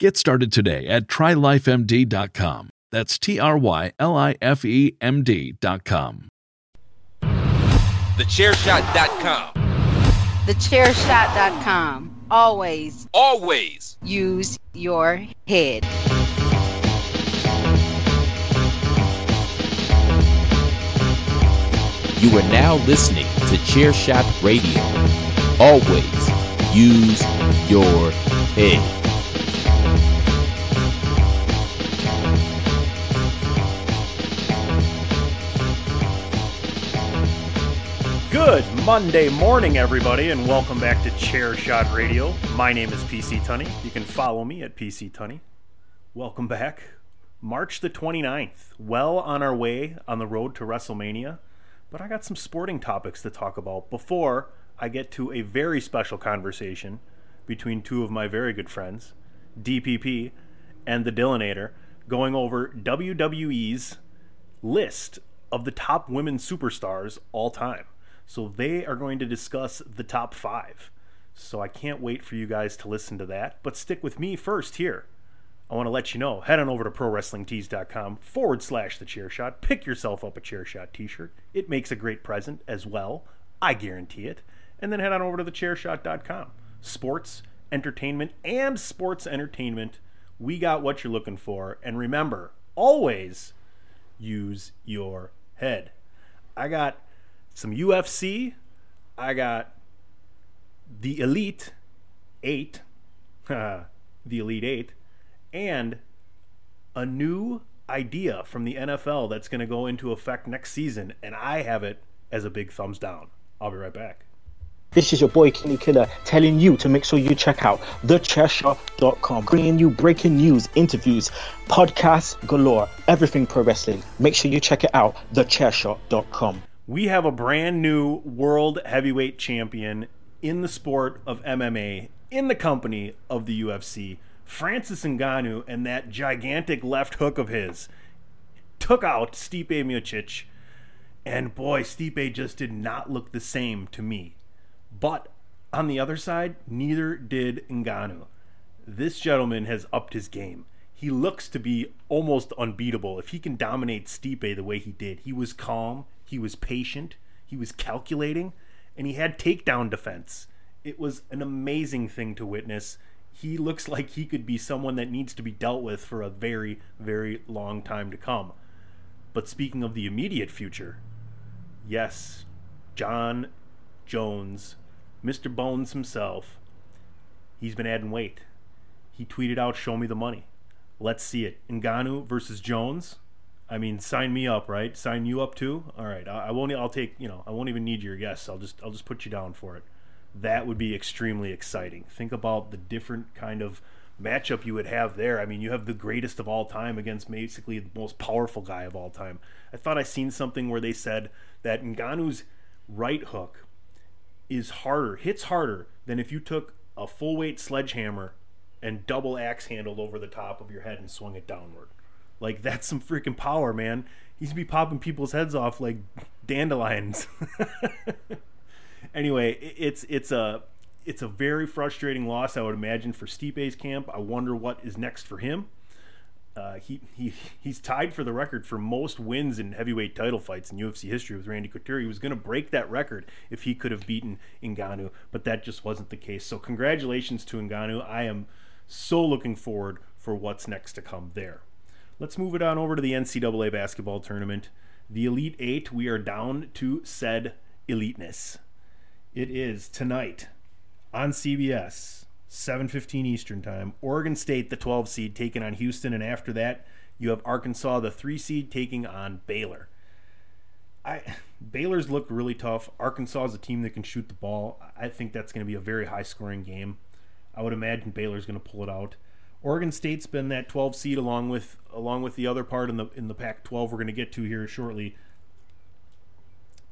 Get started today at trylifemd.com. That's T R Y L I F E M D.com. TheChairShot.com. TheChairShot.com. Always, Always use your head. You are now listening to Chairshot Radio. Always use your head. Good Monday morning, everybody, and welcome back to Chair Shot Radio. My name is PC Tunney. You can follow me at PC Tunney. Welcome back. March the 29th. Well on our way on the road to WrestleMania, but I got some sporting topics to talk about before I get to a very special conversation between two of my very good friends, DPP and the Dillinator, going over WWE's list of the top women superstars all time. So they are going to discuss the top five. So I can't wait for you guys to listen to that. But stick with me first here. I want to let you know, head on over to prowrestlingtees.com forward slash the chair shot. Pick yourself up a chair shot t shirt. It makes a great present as well. I guarantee it. And then head on over to thechairshot.com. Sports, entertainment, and sports entertainment. We got what you're looking for. And remember, always use your head. I got some UFC. I got the Elite Eight, the Elite Eight, and a new idea from the NFL that's going to go into effect next season, and I have it as a big thumbs down. I'll be right back. This is your boy Kenny Killer telling you to make sure you check out thechairshot.com, bringing you breaking news, interviews, podcasts galore, everything pro wrestling. Make sure you check it out, thechairshot.com we have a brand new world heavyweight champion in the sport of MMA, in the company of the UFC. Francis Ngannou and that gigantic left hook of his took out Stipe Miocic. And boy, Stipe just did not look the same to me. But on the other side, neither did Ngannou. This gentleman has upped his game. He looks to be almost unbeatable. If he can dominate Stipe the way he did, he was calm, he was patient, he was calculating, and he had takedown defense. It was an amazing thing to witness. He looks like he could be someone that needs to be dealt with for a very, very long time to come. But speaking of the immediate future, yes, Jon Jones, Mr. Bones himself, he's been adding weight. He tweeted out, Show me the money. Let's see it. Ngannou versus Jones. I mean, sign me up, right? Sign you up too. All right, I, I won't. I'll take. You know, I won't even need your guess. I'll just. I'll just put you down for it. that would be extremely exciting. Think about the different kind of matchup you would have there. I mean, you have the greatest of all time against basically the most powerful guy of all time. I thought I seen something where they said that Ngannou's right hook is harder, hits harder than if you took a full weight sledgehammer and double axe handled over the top of your head and swung it downward. Like that's some freaking power, man. He's be popping people's heads off like dandelions. anyway, it's it's a it's a very frustrating loss, I would imagine, for Stipe's camp. I wonder what is next for him. Uh, he, he he's tied for the record for most wins in heavyweight title fights in UFC history with Randy Couture. He was going to break that record if he could have beaten Ngannou, but that just wasn't the case. So congratulations to Ngannou. I am so looking forward for what's next to come there. Let's move it on over to the NCAA basketball tournament. The Elite Eight, we are down to said eliteness. It is tonight on CBS, 7:15 Eastern Time. Oregon State, the 12 seed, taking on Houston, and after that, you have Arkansas, the three seed, taking on Baylor. I Baylor's looked really tough. Arkansas is a team that can shoot the ball. I think that's going to be a very high scoring game. I would imagine Baylor's going to pull it out. Oregon State's been that 12 seed along with along with the other part in the in the Pac-12 we're going to get to here shortly.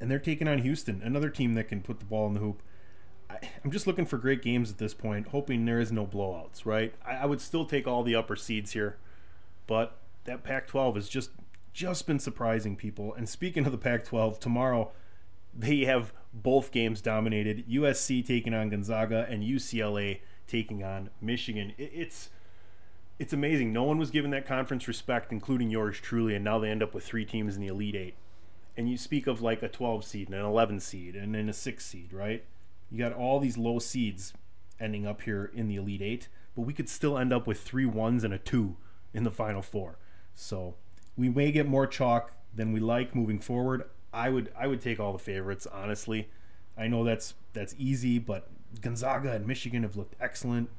And they're taking on Houston, another team that can put the ball in the hoop. I, am just looking for great games at this point, hoping there is no blowouts. Right? I, I would still take all the upper seeds here, but that Pac-12 has just just been surprising people. And speaking of the Pac-12, tomorrow they have both games dominated. USC taking on Gonzaga and UCLA taking on Michigan. It, it's it's amazing. No one was given that conference respect, including yours truly, and now they end up with three teams in the Elite Eight. And you speak of like a 12 seed and an 11 seed and then a 6 seed, right? You got all these low seeds ending up here in the Elite Eight, but we could still end up with three ones and a two in the Final Four. So we may get more chalk than we like moving forward. I would I would take all the favorites honestly. I know that's that's easy, but Gonzaga and Michigan have looked excellent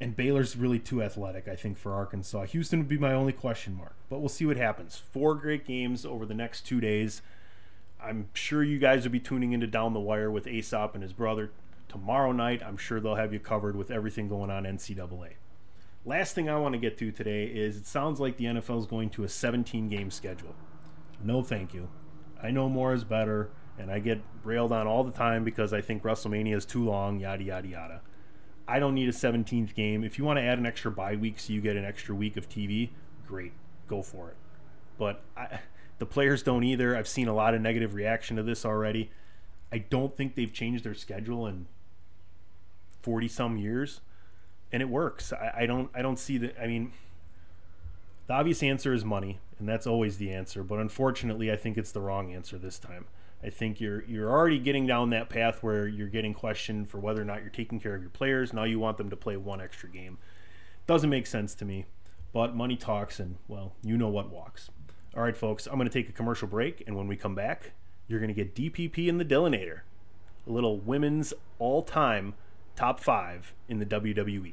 and Baylor's really too athletic, I think, for Arkansas. Houston would be my only question mark, but we'll see what happens. Four great games over the next two days. I'm sure you guys will be tuning into Down the Wire with Aesop and his brother tomorrow night. I'm sure they'll have you covered with everything going on NCAA. Last thing I want to get to today is it sounds like the NFL is going to a 17 game schedule. No, thank you. I know more is better, and I get railed on all the time because I think WrestleMania is too long, yada, yada, yada. I don't need a 17th game. If you want to add an extra bye week so you get an extra week of TV, great, go for it. But I, the players don't either. I've seen a lot of negative reaction to this already. I don't think they've changed their schedule in 40 some years, and it works. I, I don't. I don't see that. I mean, the obvious answer is money, and that's always the answer. But unfortunately, I think it's the wrong answer this time. I think you're you're already getting down that path where you're getting questioned for whether or not you're taking care of your players. Now you want them to play one extra game. Doesn't make sense to me, but money talks, and well, you know what walks. All right, folks, I'm going to take a commercial break, and when we come back, you're going to get DPP in the Dillinator, a little women's all-time top five in the WWE.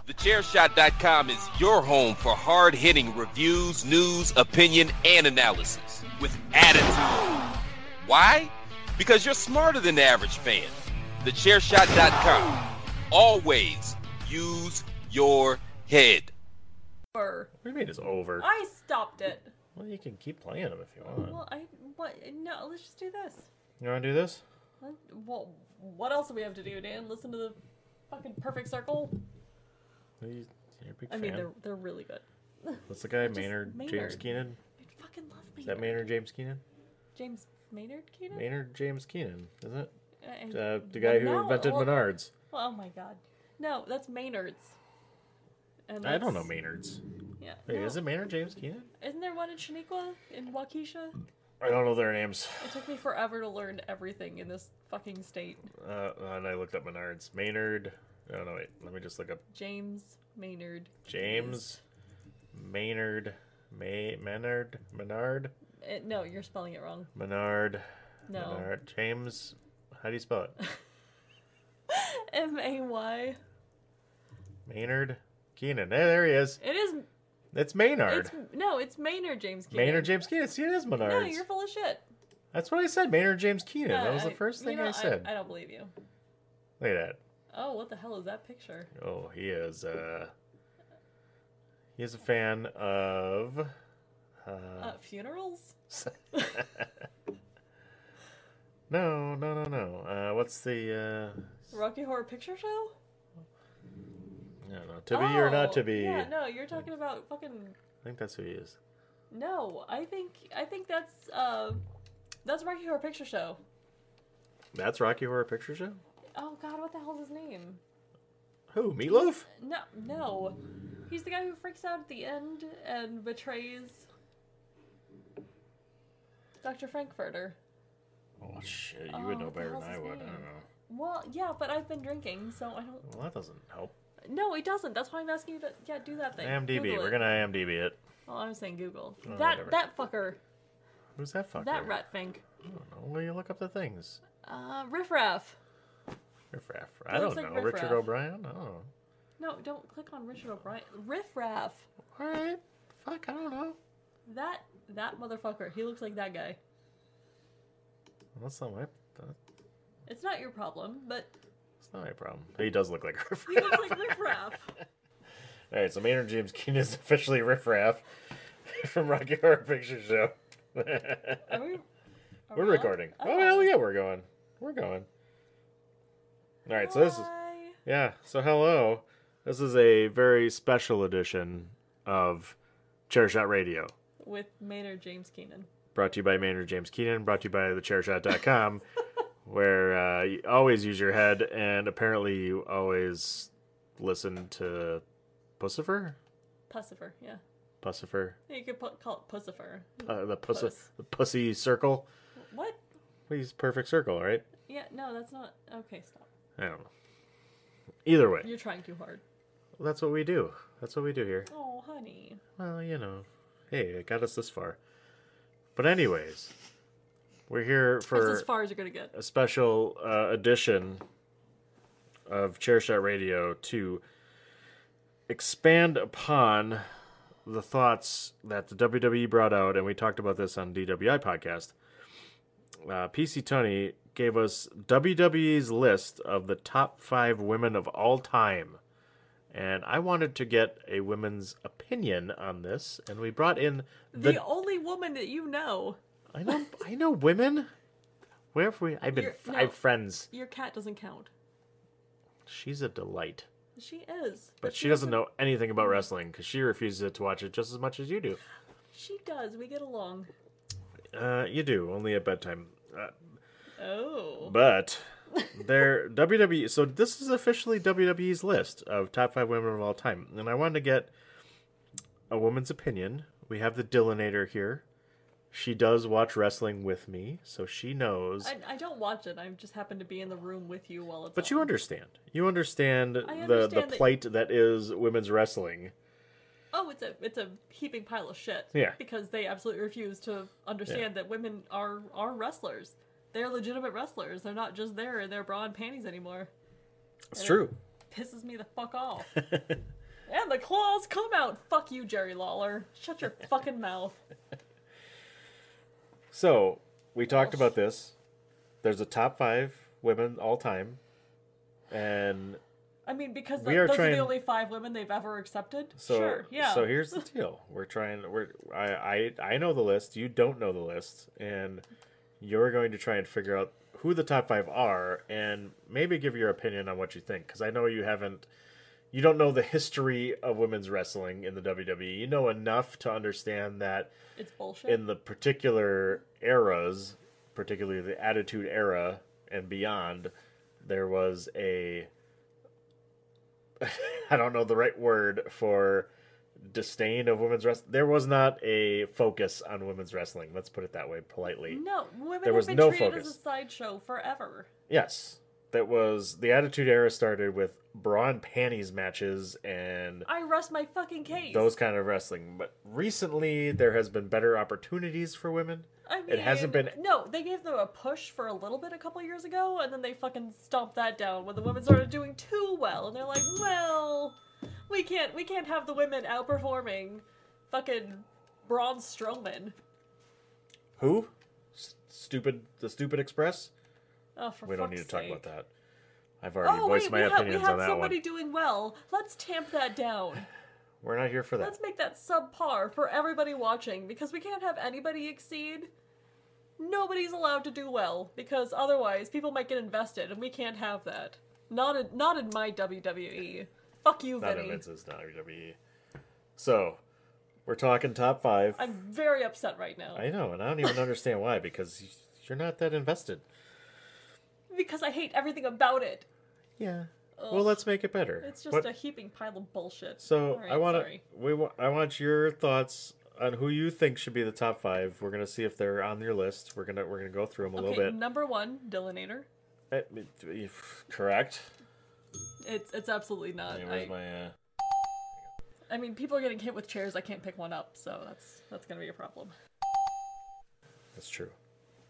Thechairshot.com is your home for hard hitting reviews, news, opinion, and analysis with attitude. Why? Because you're smarter than the average fan. Thechairshot.com. Always use your head. What do you mean it's over? I stopped it. Well, you can keep playing them if you want. Well, I what? No, let's just do this. You want to do this? What- Well, what else do we have to do, Dan? Listen to the fucking Perfect Circle. You're a big I mean, they're they're really good. What's the guy? Just Maynard, James Maynard. Keenan? I fucking love Maynard. Is that Maynard James Keenan? James Maynard Keenan. Maynard James Keenan, isn't it? Uh, Uh, the guy who no, invented well- Menards. Well, oh my god, no, that's Maynard's. And I don't know that's- Maynard's. Yeah. Wait, no. is it Maynard James Keenan? Isn't there one in Shaniqua in Waukesha? I don't know their names. It took me forever to learn everything in this fucking state. Uh, and I looked up Menards. Maynard. Oh no, wait. Let me just look up James Maynard. James Maynard. May Menard Menard Eh, no, you're spelling it wrong. Menard. No. Menard. James. How do you spell it? M A Y. Maynard Keenan. There, there he is. It is. It's Maynard. It's no, it's Maynard James Keenan. Maynard James Keenan. See, it is No, you're full of shit. That's what I said. Maynard James Keenan. No, that was the I- first you thing know, I said. I, don't believe you. Look at that. Oh, what the hell is that picture? Oh, he is. Uh, he is a fan of. Uh, Uh, funerals? no, no, no, no. Uh, what's the? Uh, Rocky Horror Picture Show? I don't know. To be or not to Oh, be? Yeah, no, you're talking about fucking. I think that's who he is. No, I think I think that's uh, that's Rocky Horror Picture Show. That's Rocky Horror Picture Show. Oh God, what the hell's his name? Who? Meatloaf? No, no, he's the guy who freaks out at the end and betrays Dr. Frank-N-Furter. Oh shit! You Oh, would know what the better than hell's I his would. I name? don't know. Well, yeah, but I've been drinking, so I don't. Well, that doesn't help. No, it doesn't. That's why I'm asking you to yeah do that thing. IMDb. Google We're it. gonna IMDb it. Oh, I was saying Google. Oh, that whatever. that fucker. Who's that fucker? That rat fink. I don't know. Well, you look up the things. Uh, riffraff. Riffraff. I don't like know. Richard riffraff. O'Brien. I don't know. No, don't click on Richard O'Brien. Riffraff. All right. Fuck. I don't know. That that motherfucker. He looks like that guy. That's not my. That, It's not your problem, but It's not my problem. He does look like Riff he looks like riffraff. All right, so Maynard James Keenan is officially Riff Raff from Rocky Horror Picture Show. Are we? Are we're we on? recording. Oh. hell yeah, we're going. We're going. All right, so this is yeah. So hello, this is a very special edition of Chairshot Radio, With Maynard James Keenan. brought to you by Maynard James Keenan, brought to you by thechairshot.com, where uh, you always use your head, and apparently you always listen to Puscifer, Puscifer, yeah. Puscifer, You could put, call it Puscifer. uh, the pussy, Puss. the pussy circle. What? He's perfect circle, right? Yeah, no, that's not. Okay, stop. I don't know. Either way, You're trying too hard. well, that's what we do. That's what we do here. Oh, honey. Well, you know, hey, it got us this far. But anyways, we're here That's for as far as you're gonna get. a special uh, edition of Chairshot Radio to expand upon the thoughts that the WWE brought out, and we talked about this on DWI podcast. Uh, PC Tony gave us WWE's list of the top five women of all time and I wanted to get a women's opinion on this, and we brought in The, the. only woman that you know. I know, I know women. Where have we? I've been. You're- I have friends. Your cat doesn't count. She's a delight, She is. but she doesn't know anything about wrestling because she refuses to watch it just as much as you do. She does. We get along. Uh, you do only at bedtime. Uh, Oh. But they're WWE. So this is officially WWE's list of top five women of all time, and I wanted to get a woman's opinion. We have the Dillinator here. She does watch wrestling with me, so she knows. I, I don't watch it. I just happen to be in the room with you while it's. But you understand. You understand, the the that- plight that is women's wrestling. Oh, it's a it's a heaping pile of shit. Yeah. Because they absolutely refuse to understand that women are are wrestlers. They're legitimate wrestlers. They're not just there in their bra and panties anymore. It's And it true. pisses me the fuck off. and the claws come out. Fuck you, Jerry Lawler. Shut your fucking mouth. So we talked oh, about this. There's a top five women all time, and I mean, because We the, are those are the only five women they've ever accepted. So sure, yeah. So here's the deal: we're trying. We're I, I I know the list. You don't know the list, and you're going to try and figure out who the top five are, and maybe give your opinion on what you think. Because I know you haven't. You don't know the history of women's wrestling in the WWE. You know enough to understand that It's bullshit. in the particular eras, particularly the Attitude Era and beyond, there was a I don't know the right word for disdain of women's wrestling. There was not a focus on women's wrestling. Let's put it that way, politely. no, women there have was been no treated focus. as a sideshow forever. Yes, that was the Attitude Era started with bra and panties matches and I rest my fucking case. those kind of wrestling. But recently, there has been better opportunities for women. I mean, it hasn't been No, they gave them a push for a little bit a couple years ago, and then they fucking stomped that down when the women started doing too well, and they're like, "Well, we can't, we can't have the women outperforming fucking Braun Strowman." Who? S- stupid. The Stupid Express. Oh, for we don't need to talk sake. about that. I've already Oh voiced wait, my we have, we opinions have on that somebody one. doing well. Let's tamp that down. We're not here for that. Let's make that subpar for everybody watching because we can't have anybody exceed. Nobody's allowed to do well because otherwise people might get invested, and we can't have that. Not in not in my WWE. Fuck you, Not Vinny. in Vince's WWE. So, we're talking top five. I'm very upset right now I know, and I don't even understand why because you're not that invested. because I hate everything about it. Yeah. Ugh. Well, let's make it better. It's just What- a heaping pile of bullshit. So I want to sorry. we wa- I want your thoughts on who you think should be the top five. We're gonna see if they're on your list. We're gonna we're gonna go through them a Okay, little bit. number one, Dillinator. Eh, Correct. It's it's absolutely not. Hey, where's I, my? Uh... I mean, people are getting hit with chairs. I can't pick one up, so that's that's gonna be a problem. That's true.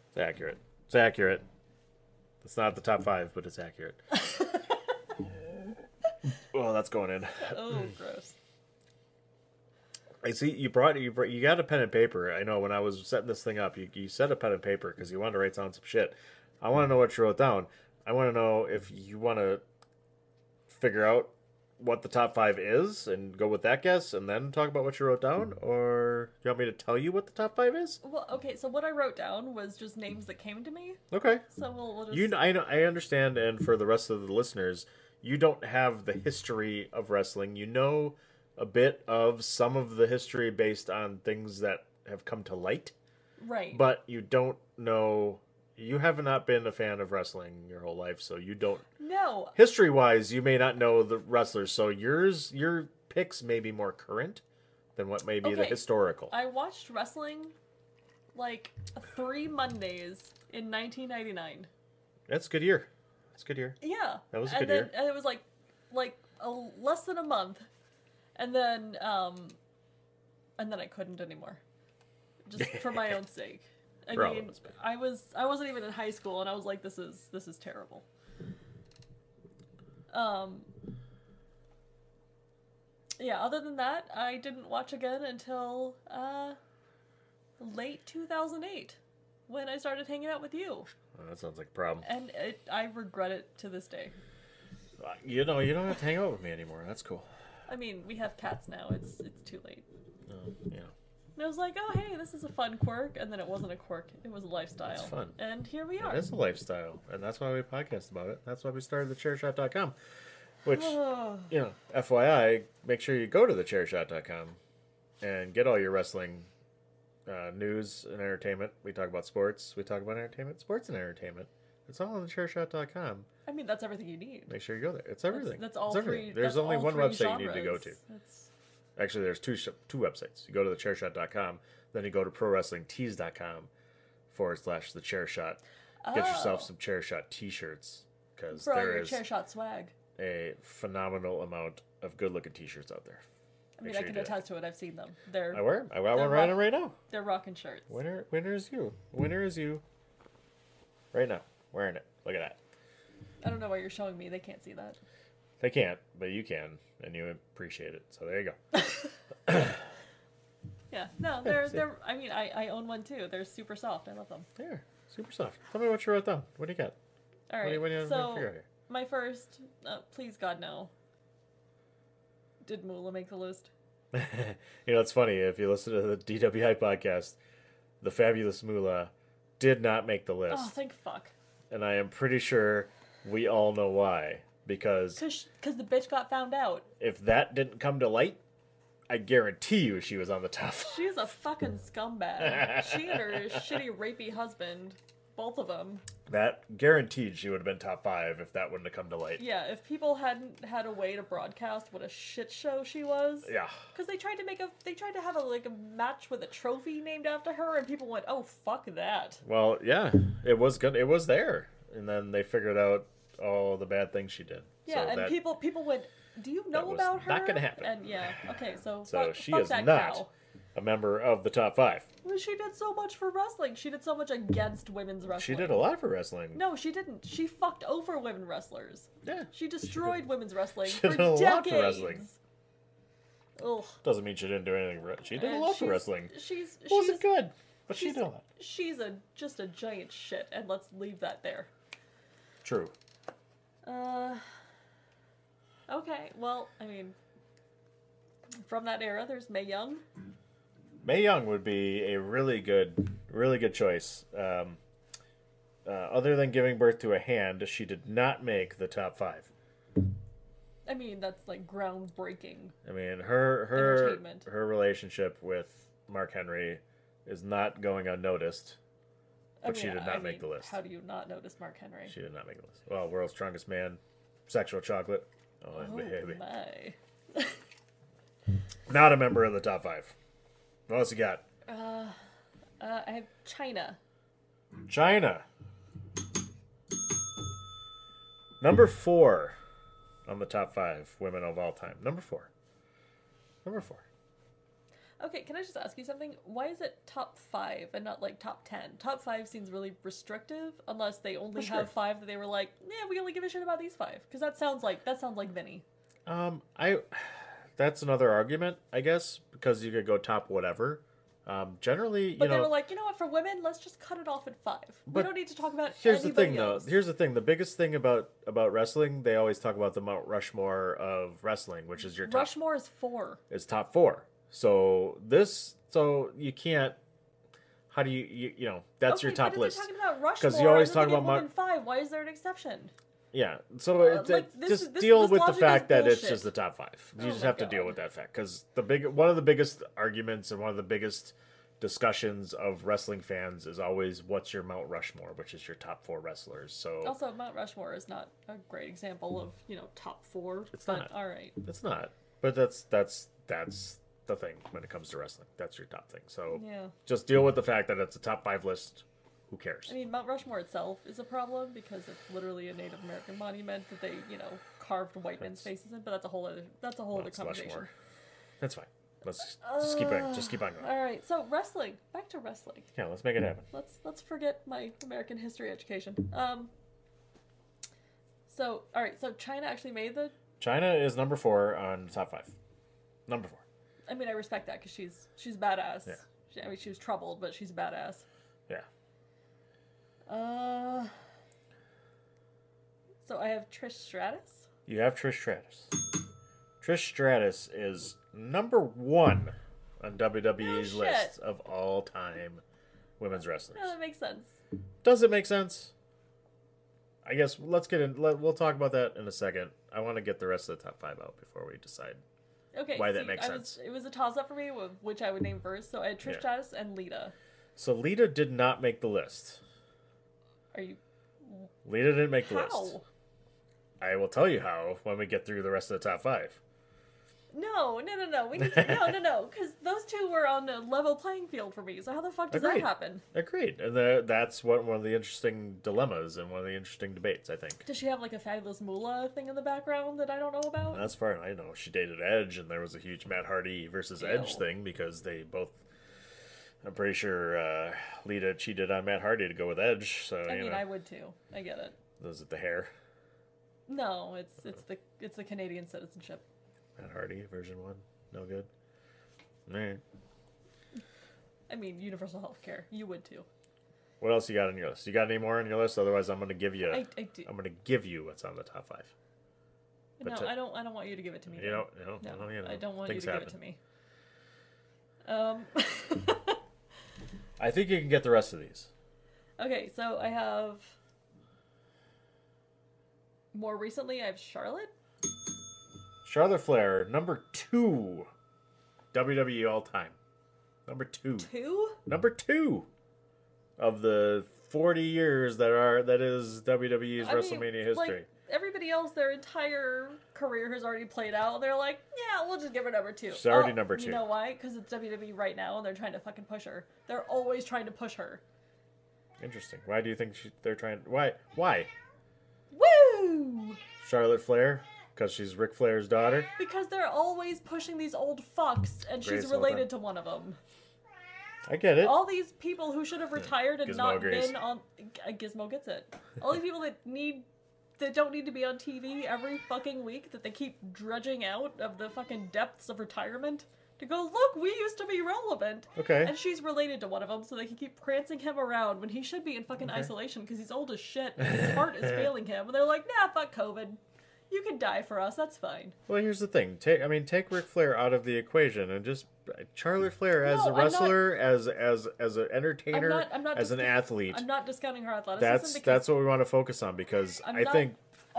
It's accurate. It's accurate. It's not the top five, but it's accurate. well, that's going in. Oh, gross. I see you brought you brought, you got a pen and paper. I know when I was setting this thing up, you you set a pen and paper because you wanted to write down some shit. I want to know what you wrote down. I want to know if you want to figure out what the top five is and go with that guess, and then talk about what you wrote down, or do you want me to tell you what the top five is? Well, okay, so what I wrote down was just names that came to me. Okay. So we'll, we'll just. You, I know, I understand, and for the rest of the listeners, you don't have the history of wrestling. You know a bit of some of the history based on things that have come to light, Right. but you don't know. You have not been a fan of wrestling your whole life, so you don't. No. History-wise, you may not know the wrestlers, so yours, your picks may be more current than what may be the historical. I watched wrestling like three Mondays in 1999. That's a good year. That's a good year. Yeah. That was a and good then, year. And it was like like a, less than a month, and then um, and then I couldn't anymore, just for my own sake. I For mean. I was I wasn't even in high school, and I was like, this is this is terrible. Um. Yeah. Other than that, I didn't watch again until uh, late 2008 when I started hanging out with you, Oh, that sounds like a problem. and it, I regret it to this day. You know, you don't have to hang out with me anymore. That's cool. I mean, we have cats now. It's it's too late. No, yeah. And I was like, oh hey, this is a fun quirk, and then it wasn't a quirk; it was a lifestyle. It's fun. And here we are. It is a lifestyle, and that's why we podcast about it. That's why we started the thechairshot.com. Which, you know, FYI, make sure you go to thechairshot.com and get all your wrestling uh, news and entertainment. We talk about sports, we talk about entertainment, sports and entertainment. It's all on thechairshot.com. I mean, that's everything you need. Make sure you go there. It's everything. That's, that's all it's everything. three. There's only one website you need to go to. That's- Actually, there's two two websites. You go to the thechairshot.com, then you go to prowrestlingtees.com forward slash the chair shot. Get yourself Oh. some chair shot t shirts because For all there your is chair shot swag. a phenomenal amount of good looking t shirts out there. I Make mean, I sure you can do attest to it. I've seen them. They're. I wear 'em. I got they're one right rock- on right now. They're rocking shirts. Winner, winner is you. Winner is you. Right now, wearing it. Look at that. I don't know why you're showing me. They can't see that. They can't, but you can, and you appreciate it. So there you go. Yeah. No, they're they're. I mean, I I own one too. They're super soft. I love them. There, super soft. Tell me what you wrote down. What do you got? All right. What do you- what do you- what do you so figure out here? my first, uh, please God no. Did Moolah make the list? you know, it's funny if you listen to the DWI podcast, the fabulous Moolah did not make the list, Oh, thank fuck. and I am pretty sure we all know why. Because Cause, cause the bitch got found out. if that didn't come to light, I guarantee you she was on the top. She's a fucking scumbag. she and her shitty rapey husband, both of them. That guaranteed she would have been top five if that wouldn't have come to light. Yeah, if people hadn't had a way to broadcast what a shit show she was. Yeah. Because they tried to make a, they tried to have a like a match with a trophy named after her, and people went, "Oh fuck that." Well, yeah, it was good. It was there, and then they figured out all the bad things she did. Yeah, so and that, people people would. "Do you know about her?" not gonna happen. And yeah, okay, so So fuck, she fuck is not cow. a member of the top five. Well, she did so much for wrestling. She did so much against women's wrestling. She did a lot for wrestling. No, she didn't. She fucked over women wrestlers. Yeah. She destroyed women's wrestling She for did a lot decades. for wrestling. Ugh. Doesn't mean she didn't do anything. She did a lot for she's- wrestling. She's Wasn't she's good, but she did a lot. She's a just a giant shit, and let's leave that there. True. Uh. Okay, well, I mean, from that era, there's Mae Young. Mae Young would be a really good, really good choice. Um, uh, other than giving birth to a hand, she did not make the top five. I mean, that's like groundbreaking. I mean, her her her relationship with Mark Henry is not going unnoticed, I but she mean, did I not make mean, the list. How do you not notice Mark Henry? She did not make the list. Well, world's strongest man, sexual chocolate. Oh, oh baby. my. Not a member of the top five. What else you got? Uh, uh, I have Chyna. Chyna. Number four on the top five women of all time. Number four. Number four. Okay, can I just ask you something? Why is it top five and not like top ten? Top five seems really restrictive, unless they only sure. have five that they were like, yeah, we only give a shit about these five. Because that sounds like that sounds like Vinny. Um, I. That's another argument, I guess, because you could go top whatever. Um, generally, you But they were like, you know what? For women, let's just cut it off at five. we don't need to talk about. Here's the thing, though. Here's the thing. The biggest thing about about wrestling, they always talk about the Mount Rushmore of wrestling, which is your top Rushmore is four. It's top four. So this, so you can't. How do you, you, you know, that's your top list. They're talking about Rushmore. you always talk about women five. Why is there an exception? Yeah, so Uh, it, like, it- this- just this- deal this with the fact that it's just the top five. You Oh just have to deal with that fact because the big one of the biggest arguments and one of the biggest discussions of wrestling fans is always what's your Mount Rushmore, which is your top four wrestlers. So Also, Mount Rushmore is not a great example of you know top four. It's but, not. All right. It's not. But that's that's that's the thing when it comes to wrestling. That's your top thing. So Yeah. just deal with the fact that it's a top five list. Who cares? I mean, Mount Rushmore itself is a problem because it's literally a Native American monument that they, you know, carved white men's faces in. But that's a whole other that's a whole Well, other conversation. more. That's fine. Let's just keep on just keep on going. All right, so wrestling. Back to wrestling. Yeah, let's make it happen. Let's let's forget my American history education. Um. So all right, so Chyna actually made the. Chyna is number four on the top five. Number four. I mean, I respect that because she's she's badass. Yeah. She, I mean, she was troubled, but she's badass. Yeah. Uh. So I have Trish Stratus. You have Trish Stratus. Trish Stratus is number one on WWE's shit. list of all time women's wrestlers. That makes sense. Does it make sense? I guess let's get in. Let, we'll talk about that in a second. I want to get the rest of the top five out before we decide. Okay. Why that see, makes I was- it was a toss up for me, which I would name first. So I had Trish Yeah. Stratus and Lita. So Lita did not make the list. Are you Lita didn't make the list. I will tell you how when we get through the rest of the top five. No, no, no, no. We need to, no, no, no. Because those two were on a level playing field for me. So how the fuck does Agreed. that happen? Agreed, and the, that's what one of the interesting dilemmas and one of the interesting debates. I think. Does she have like a fabulous moolah thing in the background that I don't know about? As far as I know, she dated Edge, and there was a huge Matt Hardy versus Edge thing because they both. I'm pretty sure uh, Lita cheated on Matt Hardy to go with Edge. So I you mean, know, I would too. I get it. was it the hair? No, it's it's the it's the Canadian citizenship. Matt Hardy version one, no good. All right. I mean, universal health care. You would too. What else you got on your list? You got any more on your list? Otherwise, I'm going to give you. I- I do. I'm going to give you what's on the top five. But no, to- I don't. I don't want you to give it to me. You don't- you don't- No, well, you know, I don't want you to happen. give it to me. Um. I think you can get the rest of these. okay, so I have. More recently, I have Charlotte. Charlotte Flair, number two, WWE all time. Number two. Two. Number two of the 40 years that are that is WWE's I mean, WrestleMania history. Like, everybody else, their entire career has already played out. They're like, yeah, we'll just give her number two. She's already Oh, number two. You know why? Because it's WWE right now, and they're trying to fucking push her. They're always trying to push her. Interesting. Why do you think she, they're trying? Why? Why? Woo! Charlotte Flair? Because she's Ric Flair's daughter. Because they're always pushing these old fucks, and she's of all related to one of them. I get it. All these people who should have retired and Gizmo not agrees. been on uh, Gizmo gets it. All these people that need that don't need to be on TV every fucking week that they keep dredging out of the fucking depths of retirement to go look we used to be relevant. Okay. And she's related to one of them, so they can keep prancing him around when he should be in fucking Okay. isolation because he's old as shit and his heart is failing him. And they're like, nah, fuck COVID. You can die for us. That's fine. Well, here's the thing. Take I mean, take Ric Flair out of the equation and just Charlotte Flair as No, a I'm not- wrestler, as as as an I'm entertainer, not. I'm not. as an athlete. I'm not discounting her athleticism. That's because that's what we want to focus on because I'm I think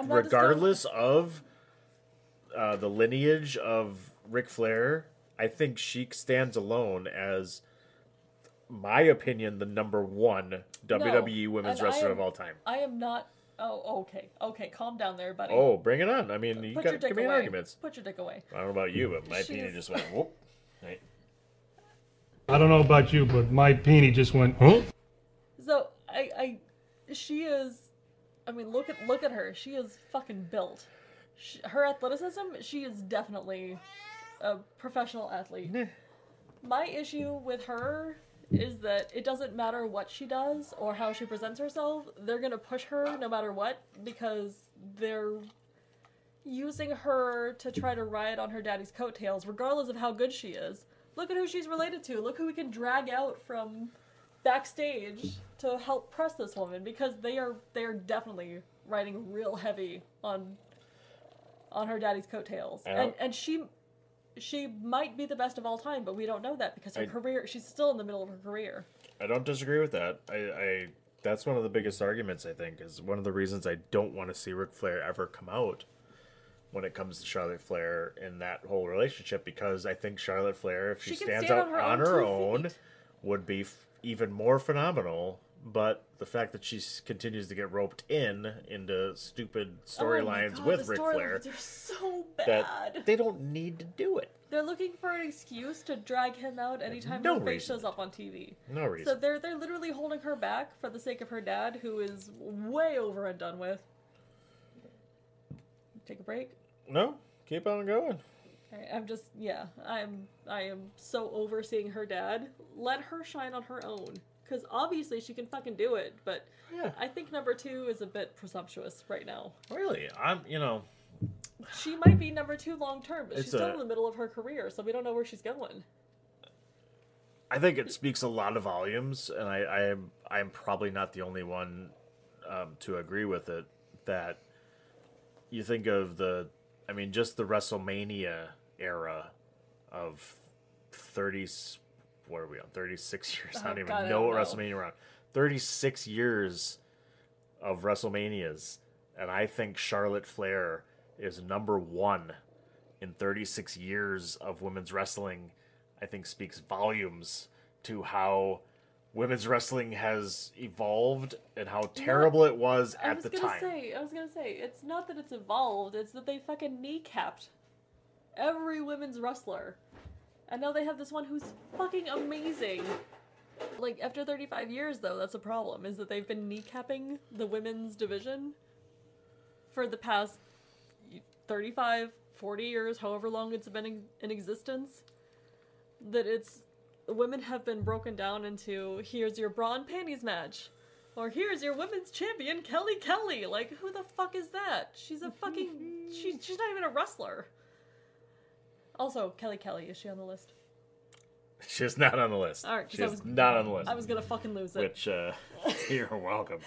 regardless of uh, the lineage of Ric Flair, I think Sheik stands alone as my opinion the number one WWE Women's Wrestler am- of all time. I am not. Oh, okay, okay. Calm down there, buddy. Oh, bring it on! I mean, you Put got your to dick give me away. arguments. Put your dick away. I don't know about you, but my She's- opinion just went whoop. Right. I don't know about you, but my peenie just went, huh? So I, I, she is. I mean, look at look at her. She is fucking built. She, her athleticism. She is definitely a professional athlete. My issue with her is that it doesn't matter what she does or how she presents herself. They're gonna push her no matter what because they're using her to try to ride on her daddy's coattails, regardless of how good she is. Look at who she's related to. Look who we can drag out from backstage to help press this woman because they are they are definitely riding real heavy on on her daddy's coattails. And and she she might be the best of all time, but we don't know that because her I- career she's still in the middle of her career. I don't disagree with that. I, I that's one of the biggest arguments I think is one of the reasons I don't want to see Ric Flair ever come out when it comes to Charlotte Flair in that whole relationship because I think Charlotte Flair, if she, She stands stand out on her on own her own, would be f- even more phenomenal. But the fact that she continues to get roped in into stupid oh storylines Oh with Ric Flair, are so bad. they don't need to do it. They're looking for an excuse to drag him out anytime No face shows up on TV. No reason. So they're they're literally holding her back for the sake of her dad, who is way over and done with. Take a break. No, keep on going. I'm just yeah, I'm I am so over seeing her dad. Let her shine on her own. Cause obviously she can fucking do it, but I think number two is a bit presumptuous right now. Really, I'm you know She might be number two long term, but It's she's still in the middle of her career, so we don't know where she's going. I think it speaks a lot of volumes, and I, I am I am probably not the only one um, to agree with it. That you think of the, I mean, just the WrestleMania era of 30, what are we on, 36 years? I Oh, don't even God, know don't what know. WrestleMania we're on. 36 years of WrestleManias. And I think Charlotte Flair is number one in 36 years of women's wrestling. I think speaks volumes to how women's wrestling has evolved and how terrible it was I at was the gonna time. say, I was gonna say, it's not that it's evolved, it's that they fucking kneecapped every women's wrestler. And now they have this one who's fucking amazing. Like, after 35 years, though, that's a problem, is that they've been kneecapping the women's division for the past 35, 40 years, however long it's been in, existence. That it's. Women have been broken down into here's your bra and panties match. Or here's your women's champion, Kelly Kelly. Like, who the fuck is that? She's a fucking. she, she's not even a wrestler. Also, Kelly Kelly, is she on the list? She's not on the list. Alright, 'cause she's was- not on the list. I was gonna fucking lose it. Which, uh, you're welcome.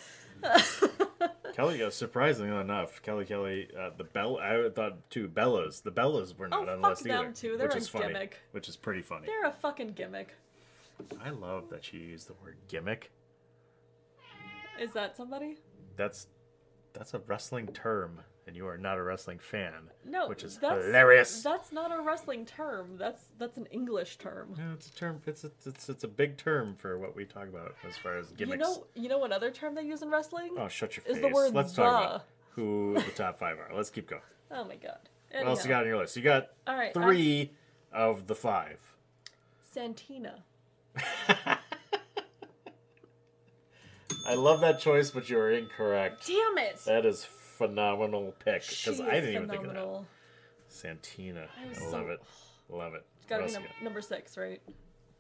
Kelly, uh, surprisingly enough, Kelly Kelly, uh, the Bell, I thought too, Bellas, the Bellas were not Oh, on the fuck list them either. too, they're which a is funny. gimmick. Which is pretty funny. They're a fucking gimmick. I love that you used the word gimmick. Is that somebody? That's that's a wrestling term, and you are not a wrestling fan. No, which is that's, hilarious. That's not a wrestling term. That's that's an English term. Yeah, it's a term. It's a, it's it's a big term for what we talk about as far as gimmicks. You know, you know what other term they use in wrestling? oh, shut your is face. the word Let's the. talk about who the top five are. Let's keep going. Oh my god. What else you got on your list? You got All right, three of the five. Santina. I love that choice, but you are incorrect. Damn it! That is phenomenal pick because I didn't even think of that. Santina, I I so- love it, love it. It's gotta be num- number six, right?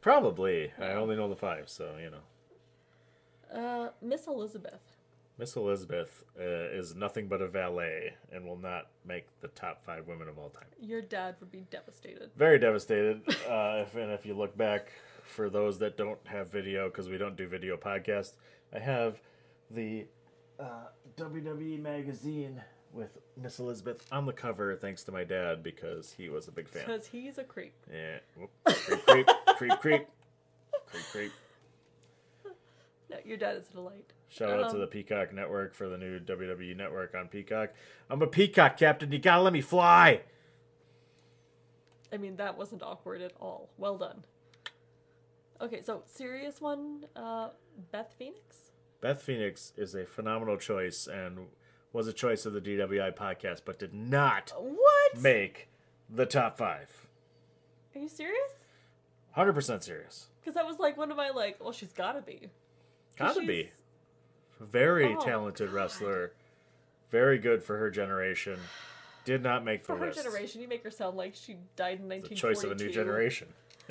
Probably. I only know the five, so you know. Uh, Miss Elizabeth. Miss Elizabeth uh, is nothing but a valet and will not make the top five women of all time. Your dad would be devastated. Very devastated. uh, if, and if you look back, for those that don't have video, because we don't do video podcast, I have the uh, WWE magazine with Miss Elizabeth on the cover, thanks to my dad because he was a big fan. Because he's a creep. Yeah, Whoop. creep, creep, creep, creep, creep, creep. No, your dad is a delight. Shout out to Um, the Peacock Network for the new WWE Network on Peacock. I'm a Peacock captain. You gotta let me fly. I mean, that wasn't awkward at all. Well done. Okay, so serious one. Uh, Beth Phoenix. Beth Phoenix is a phenomenal choice and was a choice of the DWI podcast, but did not What? make the top five. Are you serious? Hundred percent serious. Because that was like one of my like. Well, she's gotta be, Gotta she's- be. Very Oh, talented wrestler. Very good for her generation. Did not make the For her list. generation, you make her sound like she died in The 1942. choice of a new generation.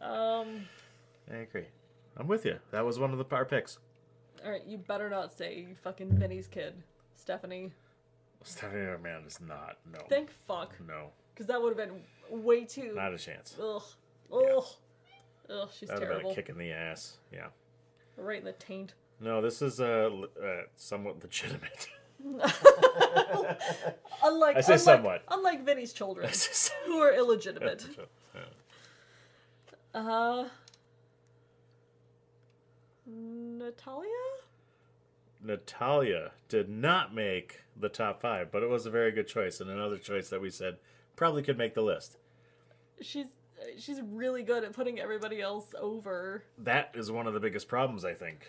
Um. I agree. I'm with you. That was one of the our picks. All right, you better not say you fucking Vinny's kid, Stephanie. Stephanie McMahon is not. No. Thank fuck. No. Because that would have been way too. Not a chance. Ugh. Ugh. Ugh. She's That would have been terrible. a kick in the ass. Yeah. Right in the taint. No, this is uh, uh somewhat legitimate. Unlike I say unlike, somewhat. Unlike Vinny's children, who are illegitimate. Yeah. Uh. Natalya. Natalya did not make the top five, but it was a very good choice and another choice that we said probably could make the list. She's she's really good at putting everybody else over. That is one of the biggest problems, I think.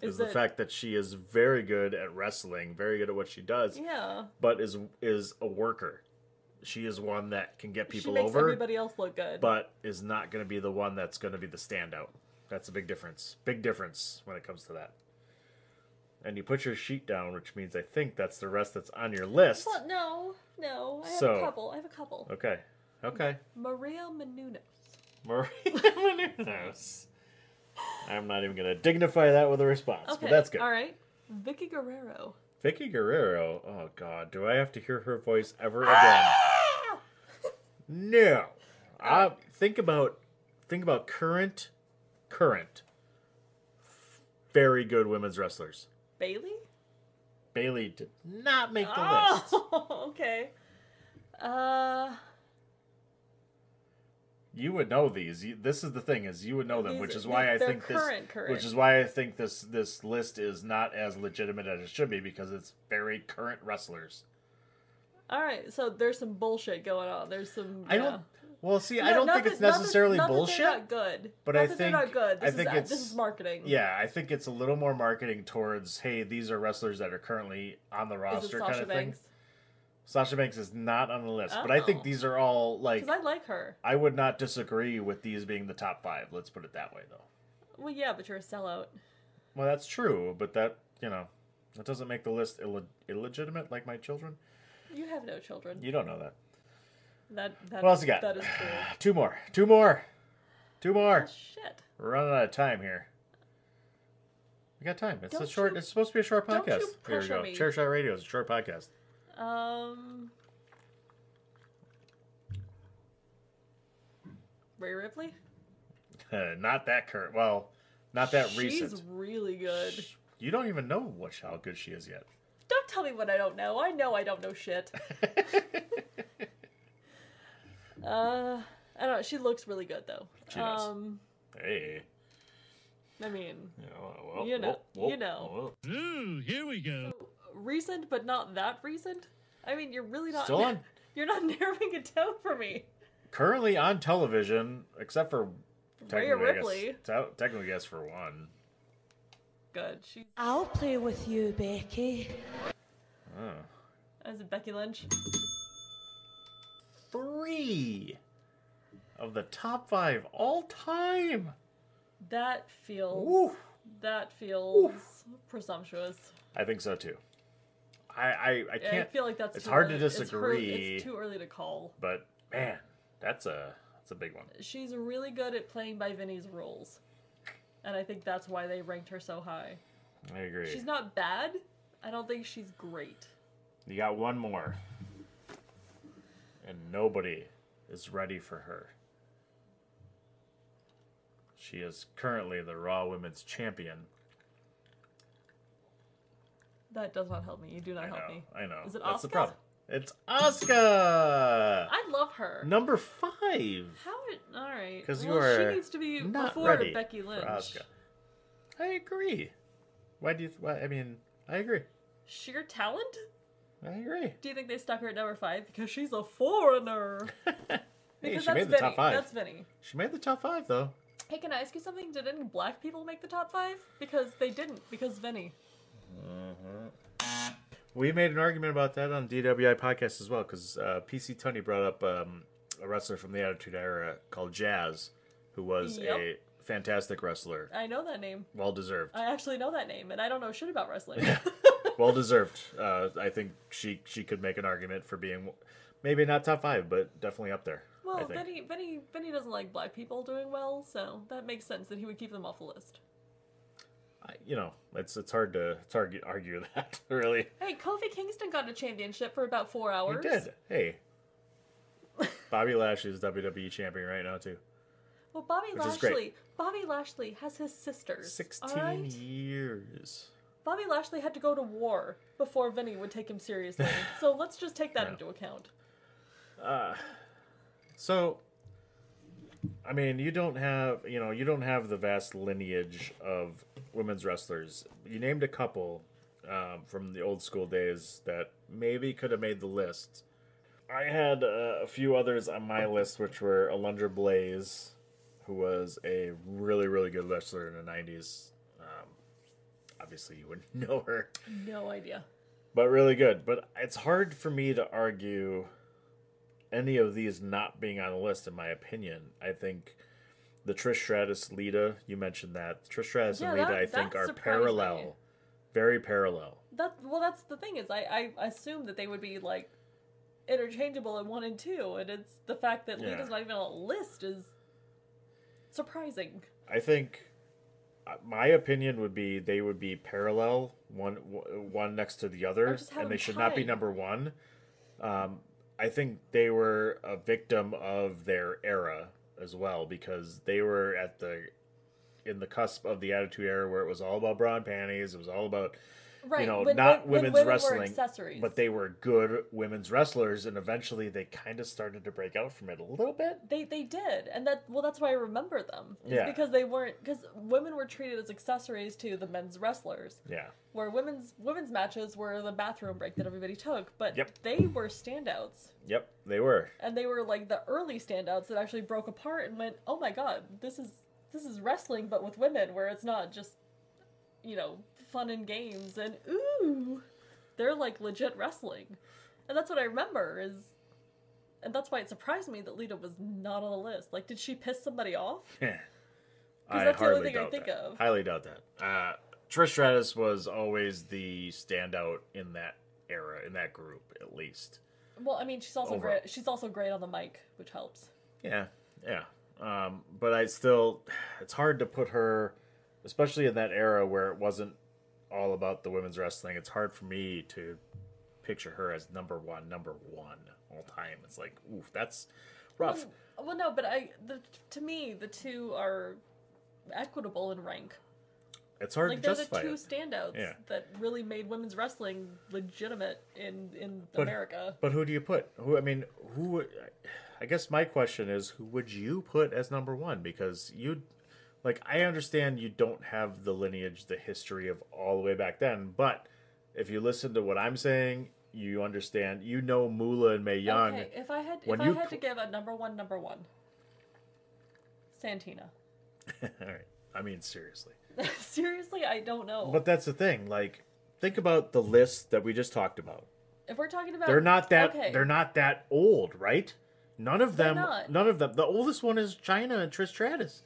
Is, Is the that- fact that she is very good at wrestling, very good at what she does, Yeah. but is is a worker. She is one that can get people over. She makes over, everybody else look good. but is not going to be the one that's going to be the standout. That's a big difference. Big difference when it comes to that. And you put your sheet down, which means I think that's the rest that's on your list. Well, no, no. I have So- a couple. I have a couple. Okay. Okay. Maria Menounos. Maria Menounos. I'm not even going to dignify that with a response, but that's good. All right. Vickie Guerrero. Vickie Guerrero. Oh God, do I have to hear her voice ever again? no. Uh, think about think about current current very good women's wrestlers. Bayley. Bayley did not make the list. Oh, okay. Uh, You would know these. You, this is the thing is you would know them, which is why I think current, this current. which is why I think this this list is not as legitimate as it should be because it's very current wrestlers. all right. So there's some bullshit going on. There's some. I yeah. don't well see I don't think that- it's not that- necessarily not bullshit. not good, But Not I that think they're not good. I think is, it's this is marketing. Yeah, I think it's a little more marketing towards hey, these are wrestlers that are currently on the roster kind of thing. Sasha Banks is not on the list, but I think Oh. these are all like Because I like her. I would not disagree with these being the top five. Let's put it that way, though. Well, yeah, but you're a sellout. Well, that's true, but that you know, that doesn't make the list Ill- illegitimate. Like my children, You have no children. you don't know that. That that What else you got? That is true. Two more, two more, two more. Shit. We're running out of time here. We got time. It's a Don't short. you- it's supposed to be a short podcast. Here we go. me. Chair Shot Radio is a short podcast. Um. Rhea Ripley. not that current. Well, not that She's recent. She's really good. You don't even know what how good she is yet. Don't tell me what I don't know. I know I don't know shit. uh, I don't know. She looks really good though. She does. Um, Hey. I mean, Yeah, well, you know, well, you know. well. Ooh, here we go. recent, but not that recent. I mean, you're really not. Still on- You're not narrowing it down for me. Currently on television, except for Rhea technically, I guess- Ripley. te- technically, yes, for one. Good. She's I'll play with you, Becky. Oh. as a Becky Lynch. Three of the top five all time. That feels. That feels presumptuous. I think so too. I I, I can't. I feel like that's. It's hard early. to It's, disagree. it's too early to call. But man, that's a that's a big one. She's really good at playing by Vinny's rules, and I think that's why they ranked her so high. I agree. She's not bad. I don't think she's great. You got one more, and nobody is ready for her. She is currently the Raw Women's Champion. That does not help me. You do not I help know. me. I know. Is it That's the problem. It's Asuka. I love her. Number five. How? Did, all right. 'Cause you well, are she needs to be not before ready Becky for Lynch. Asuka. I agree. Why do you? Why, I mean, I agree. Sheer talent? I agree. Do you think they stuck her at number five because she's a foreigner? Hey, because she that's made the Vinny. top five. That's Vinny. She made the top five though. Hey, can I ask you something? Did any black people make the top five? Because they didn't. Because Vinny. We made an argument about that on DWI podcast as well because uh, PC Tunney brought up um, a wrestler from the Attitude Era called Jazz, who was Yep. a fantastic wrestler, I know that name. well deserved. I actually know that name, and I don't know shit about wrestling. well deserved. Uh, I think she she could make an argument for being maybe not top five, but definitely up there. Well. Vinny, Vinny, Vinny doesn't like black people doing well, so that makes sense that he would keep them off the list. I, you know, it's it's hard to it's hard to argue that really. Hey, Kofi Kingston got a championship for about four hours. He did. Hey, Bobby Lashley is WWE champion right now too. Well, Bobby. Lashley, Bobby Lashley has his sisters. Sixteen right? years. Bobby Lashley had to go to war before Vinny would take him seriously. so let's just take that Yeah. into account. Uh, so, I mean, you don't have you know you don't have the vast lineage of women's wrestlers. You named a couple um, from the old school days that maybe could have made the list. I had uh, a few others on my list, which were Alundra Blaze, who was a really really good wrestler in the '90s. Obviously, you wouldn't know her No idea. but really good. But it's hard for me to argue any of these not being on the list, in my opinion. I think the Trish Stratus Lita, you mentioned that Trish Stratus and Lita, that- I think, are parallel, me. very parallel. That well, that's the thing is I I assumed that they would be like interchangeable in one and two, and it's the fact that Yeah. Lita's not even on a list is surprising. I think my opinion would be they would be parallel, one one next to the other, Or just have and they should not be number one. Um, I think they were a victim of their era as well because they were at the in the cusp of the Attitude Era where it was all about bra and panties. It was all about Right, You know, when- not when- when women's women were wrestling, but they were good women's wrestlers, and eventually they kind of started to break out from it a little bit. They they did, and that well, that's why I remember them. Yeah. because they weren't because women were treated as accessories to the men's wrestlers. Yeah. Where women's women's matches were the bathroom break that everybody took, but Yep. they were standouts, Yep, they were. and they were like the early standouts that actually broke apart and went, "Oh my god, this is this is wrestling, but with women, where it's not just, you know, fun and games and ooh, they're like legit wrestling," and that's what I remember is. And that's why it surprised me that Lita was not on the list. Like, did she piss somebody off? Yeah. I that's the only hardly thing I think that. of. Highly doubt that. Uh, Trish Stratus was always the standout in that era, in that group, at least. Well, I mean, she's also Over. great. She's also great on the mic, which helps. Yeah, yeah. Um, but I still, it's hard to put her, especially in that era where it wasn't all about the women's wrestling. It's hard for me to picture her as number one, number one all time. It's like, oof, that's rough. Well, well, no, but I, the, to me, the two are equitable in rank. It's hard like to they're the two it. standouts Yeah. that really made women's wrestling legitimate in in But- America. But who do you put? Who I mean, who? would- I guess my question is, who would you put as number one? Because you, like, I understand you don't have the lineage, the history of all the way back then. But if you listen to what I'm saying, you understand. You know Moolah and Mae Young. Okay, if I had if when I had to give a number one, number one, Santina. all right. I mean, seriously. Seriously, I don't know. But that's the thing. Like, think about the list that we just talked about. if we're talking about, They're not that. Okay. They're not that old, right? None of They're them. not. None of them. The oldest one is Chyna and Trish Stratus.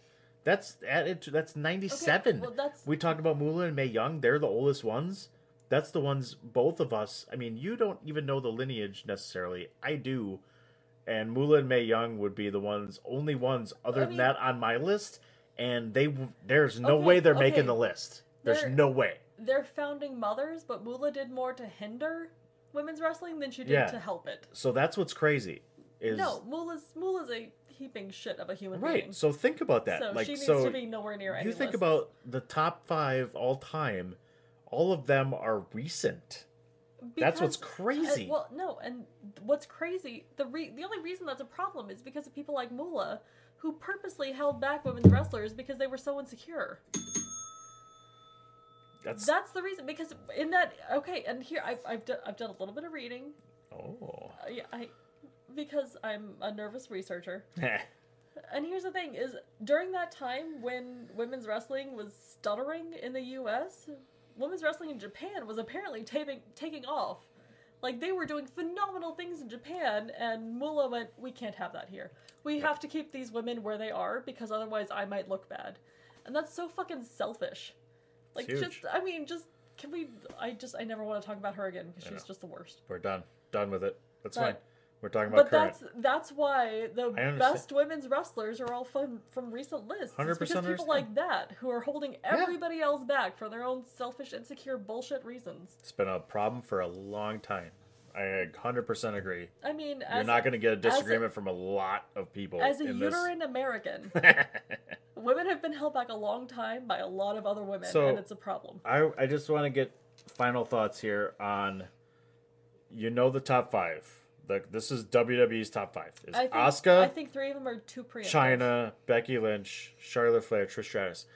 That's added. To, that's ninety seven. well, that's- We talked about Moolah and Mae Young. They're the oldest ones. That's the ones. Both of us. I mean, you don't even know the lineage necessarily. I do. And Moolah and Mae Young would be the ones, only ones other I than mean- that on my list. And they, there's no Okay, way they're okay. making the list. There's They're- no way. They're founding mothers, but Moolah did more to hinder women's wrestling than she did Yeah. to help it. So that's what's crazy. Is no, Moolah's Moolah's a heaping shit of a human Right. being. So think about that. So like she needs so to be nowhere near You think list. about the top five all time. All of them are recent. That's what's crazy. uh, well, no, and what's crazy the re- the only reason that's a problem is because of people like Moolah, who purposely held back women's wrestlers because they were so insecure. That's That's the reason. Because in that, okay, and here I've I've done I've done a little bit of reading. oh. Uh, yeah, I because I'm a nervous researcher. And here's the thing: is during that time when women's wrestling was stuttering in the U.S., women's wrestling in Japan was apparently taking taking off. Like they were doing phenomenal things in Japan, and Moolah went, "We can't have that here. We have to keep these women where they are because otherwise I might look bad." And that's so fucking selfish. Like, It's just. I mean, just can we? I just I never want to talk about her again because she's just the worst. We're done. Done with it. That's But- fine. We're talking about But current. that's that's why the best women's wrestlers are all from from recent lists. 100% because people understand. like that who are holding everybody else back for their own selfish, insecure bullshit reasons. It's been a problem for a long time. I 100% agree. I mean, You're not going to get a disagreement from a lot of people. As a in this. uterine American, women have been held back a long time by a lot of other women, So- and it's a problem. I I just want to get final thoughts here on. You know the top five. The, this is WWE's top five. Is I think, Asuka, I think three of them are too preemptive. Chyna, Becky Lynch, Charlotte Flair, Trish Stratus.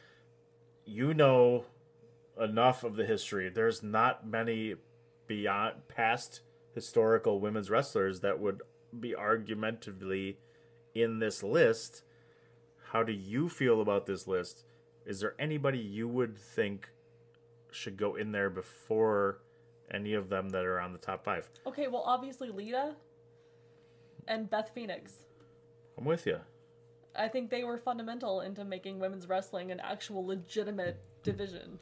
You know enough of the history. There's not many beyond past historical women's wrestlers that would be argumentatively in this list. How do you feel about this list? Is there anybody you would think should go in there before any of them that are on the top five? Okay, well, obviously Lita and Beth Phoenix. I'm with you. I think they were fundamental into making women's wrestling an actual legitimate division.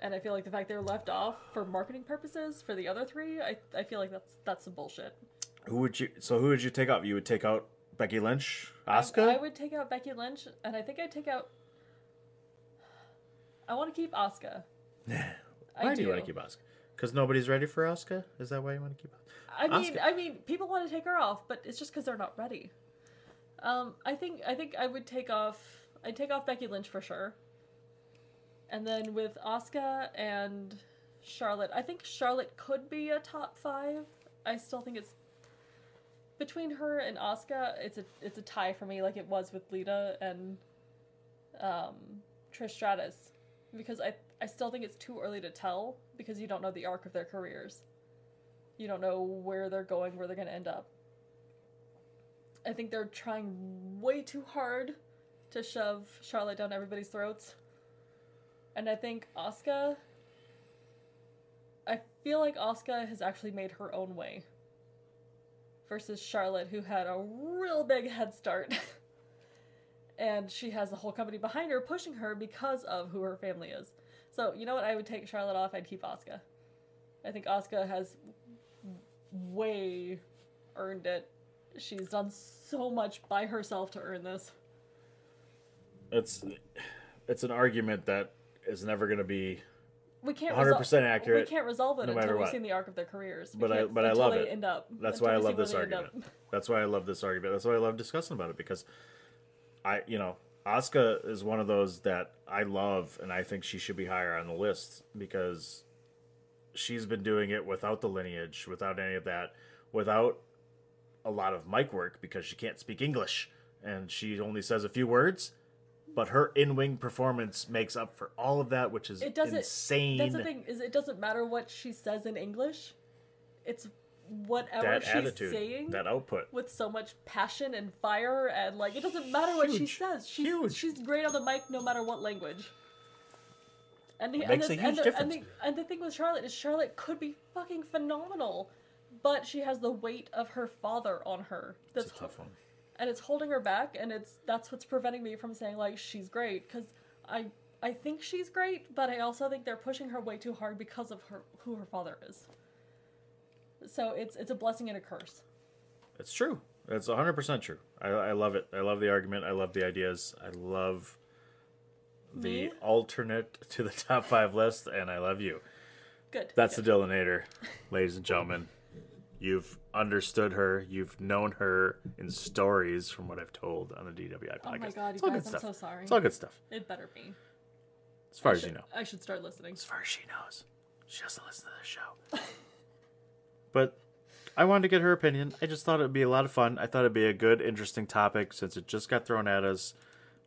And I feel like the fact they're left off for marketing purposes for the other three, I, I feel like that's that's some bullshit. Who would you? So who would you take out? You would take out Becky Lynch, I- Asuka. I, would take out Becky Lynch, and I think I'd take out. I want to keep Asuka. Why I do you want to keep Asuka? Because nobody's ready for Asuka. Is that why you want to keep? I mean, Asuka. I mean, people want to take her off, but it's just because they're not ready. Um, I think I think I would take off. I'd take off Becky Lynch for sure. And then with Asuka and Charlotte, I think Charlotte could be a top five. I still think it's between her and Asuka. It's a it's a tie for me, like it was with Lita and um, Trish Stratus, because I I still think it's too early to tell because you don't know the arc of their careers. You don't know where they're going, where they're going to end up. I think they're trying way too hard to shove Charlotte down everybody's throats. And I think Asuka I feel like Asuka has actually made her own way versus Charlotte who had a real big head start. and she has the whole company behind her pushing her because of who her family is. So, you know what? I would take Charlotte off, I'd keep Asuka. I think Asuka has way earned it. She's done so much by herself to earn this. It's it's an argument that is never going to be We can't 100% accurate. We can't resolve it no until we've what. seen the arc of their careers. We But I but I love it. End up. That's why I love this argument. That's why I love this argument. That's why I love discussing about it because I you know Asuka is one of those that I love and I think she should be higher on the list because she's been doing it without the lineage, without any of that, without a lot of mic work because she can't speak English and she only says a few words. But her in-wing performance makes up for all of that, which is It doesn't. insane. That's the thing is, it doesn't matter what she says in English. It's whatever that she's attitude, saying that output. with so much passion and fire, and like it doesn't matter what she says. She's she's great on the mic, no matter what language. And the, and the, huge and the. And the, and the thing with Charlotte is Charlotte could be fucking phenomenal, but she has the weight of her father on her. That's tough one. and it's holding her back and it's that's what's preventing me from saying like she's great because i i think she's great but i also think they're pushing her way too hard because of her who her father is so it's it's a blessing and a curse It's true. It's 100% true. I, I love it. I love the argument. I love the ideas. I love the Me? alternate to the top five list, and I love you. Good, That's the Dillinator, ladies and gentlemen. You've understood her. You've known her in stories from what I've told on the DWI podcast. oh my god It's you all guys good i'm stuff. so sorry It's all good stuff. it better be As far I as you know. i should start listening as far as she knows she doesn't listen to the show but I wanted to get her opinion. I just thought it would be a lot of fun. I thought it'd be a good, interesting topic since it just got thrown at us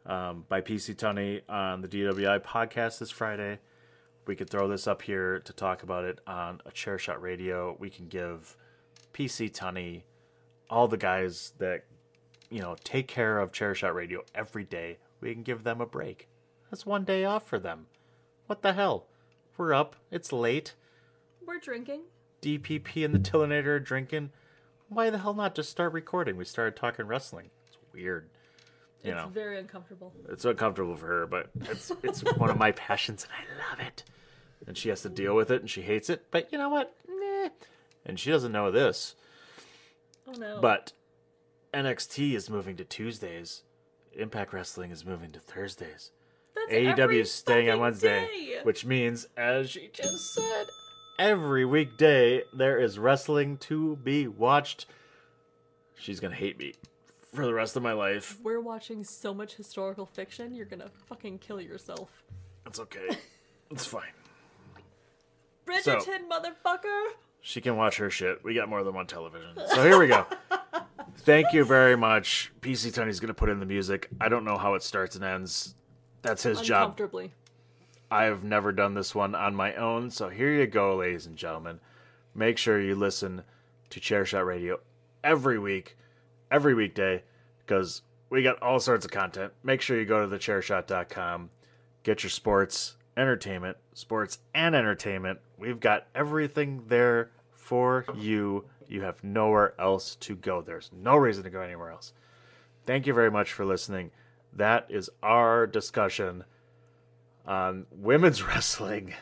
um, by PC Tunney on the DWI podcast this Friday. We could throw this up here to talk about it on a chair shot radio. We can give PC Tunney, all the guys that you know take care of chair shot radio every day. We can give them a break. That's one day off for them. What the hell? We're up. It's late. we're drinking DPP and the Dillinator are drinking. Why the hell not just start recording? We started talking wrestling. It's weird. You it's know, very uncomfortable it's uncomfortable for her, but it's it's one of my passions and I love it. And she has to deal with it and she hates it. But you know what? Nah. And she doesn't know this. oh no But NXT is moving to Tuesdays. Impact Wrestling is moving to Thursdays. That's AEW is staying on Wednesday, day. which means, as she just said, every weekday there is wrestling to be watched. She's gonna hate me for the rest of my life. we're watching so much historical fiction you're gonna fucking kill yourself It's okay. It's fine. bridgerton motherfucker She can watch her shit. We got more than one television. So here we go. Thank you very much. PC Tunney's gonna put in the music. I don't know how it starts and ends. That's his job. uncomfortably I've never done this one on my own, so here you go, ladies and gentlemen. Make sure you listen to Chairshot Radio every week, every weekday, because we got all sorts of content. Make sure you go to thechairshot.com, get your sports, entertainment, sports and entertainment. We've got everything there for you. You have nowhere else to go. There's no reason to go anywhere else. Thank you very much for listening. That is our discussion on women's wrestling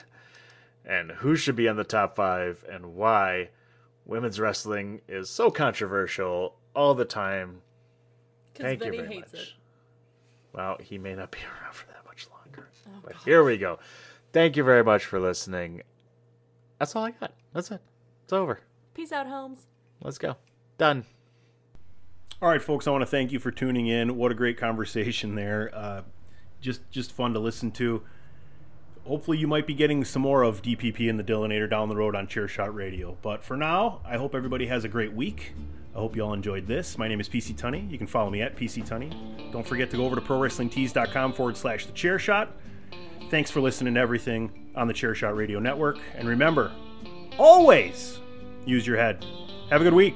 and who should be on the top five and why women's wrestling is so controversial all the time. Thank Vinny you very hates much. it Well, he may not be around for that much longer. Oh, but here we go. Thank you very much for listening. That's all I got. That's it. It's over. peace out holmes Let's go. Done. All right, folks. I want to thank you for tuning in. What a great conversation there. Uh, just just fun to listen to. hopefully you might be getting some more of DPP and the Dillinator down the road on Chairshot Radio. But for now, I hope everybody has a great week. I hope you all enjoyed this. My name is PC Tunney. You can follow me at PC Tunney. Don't forget to go over to ProWrestlingTees.com forward slash the chair shot. Thanks for listening to everything on the Chairshot Radio Network. And remember, always use your head. Have a good week.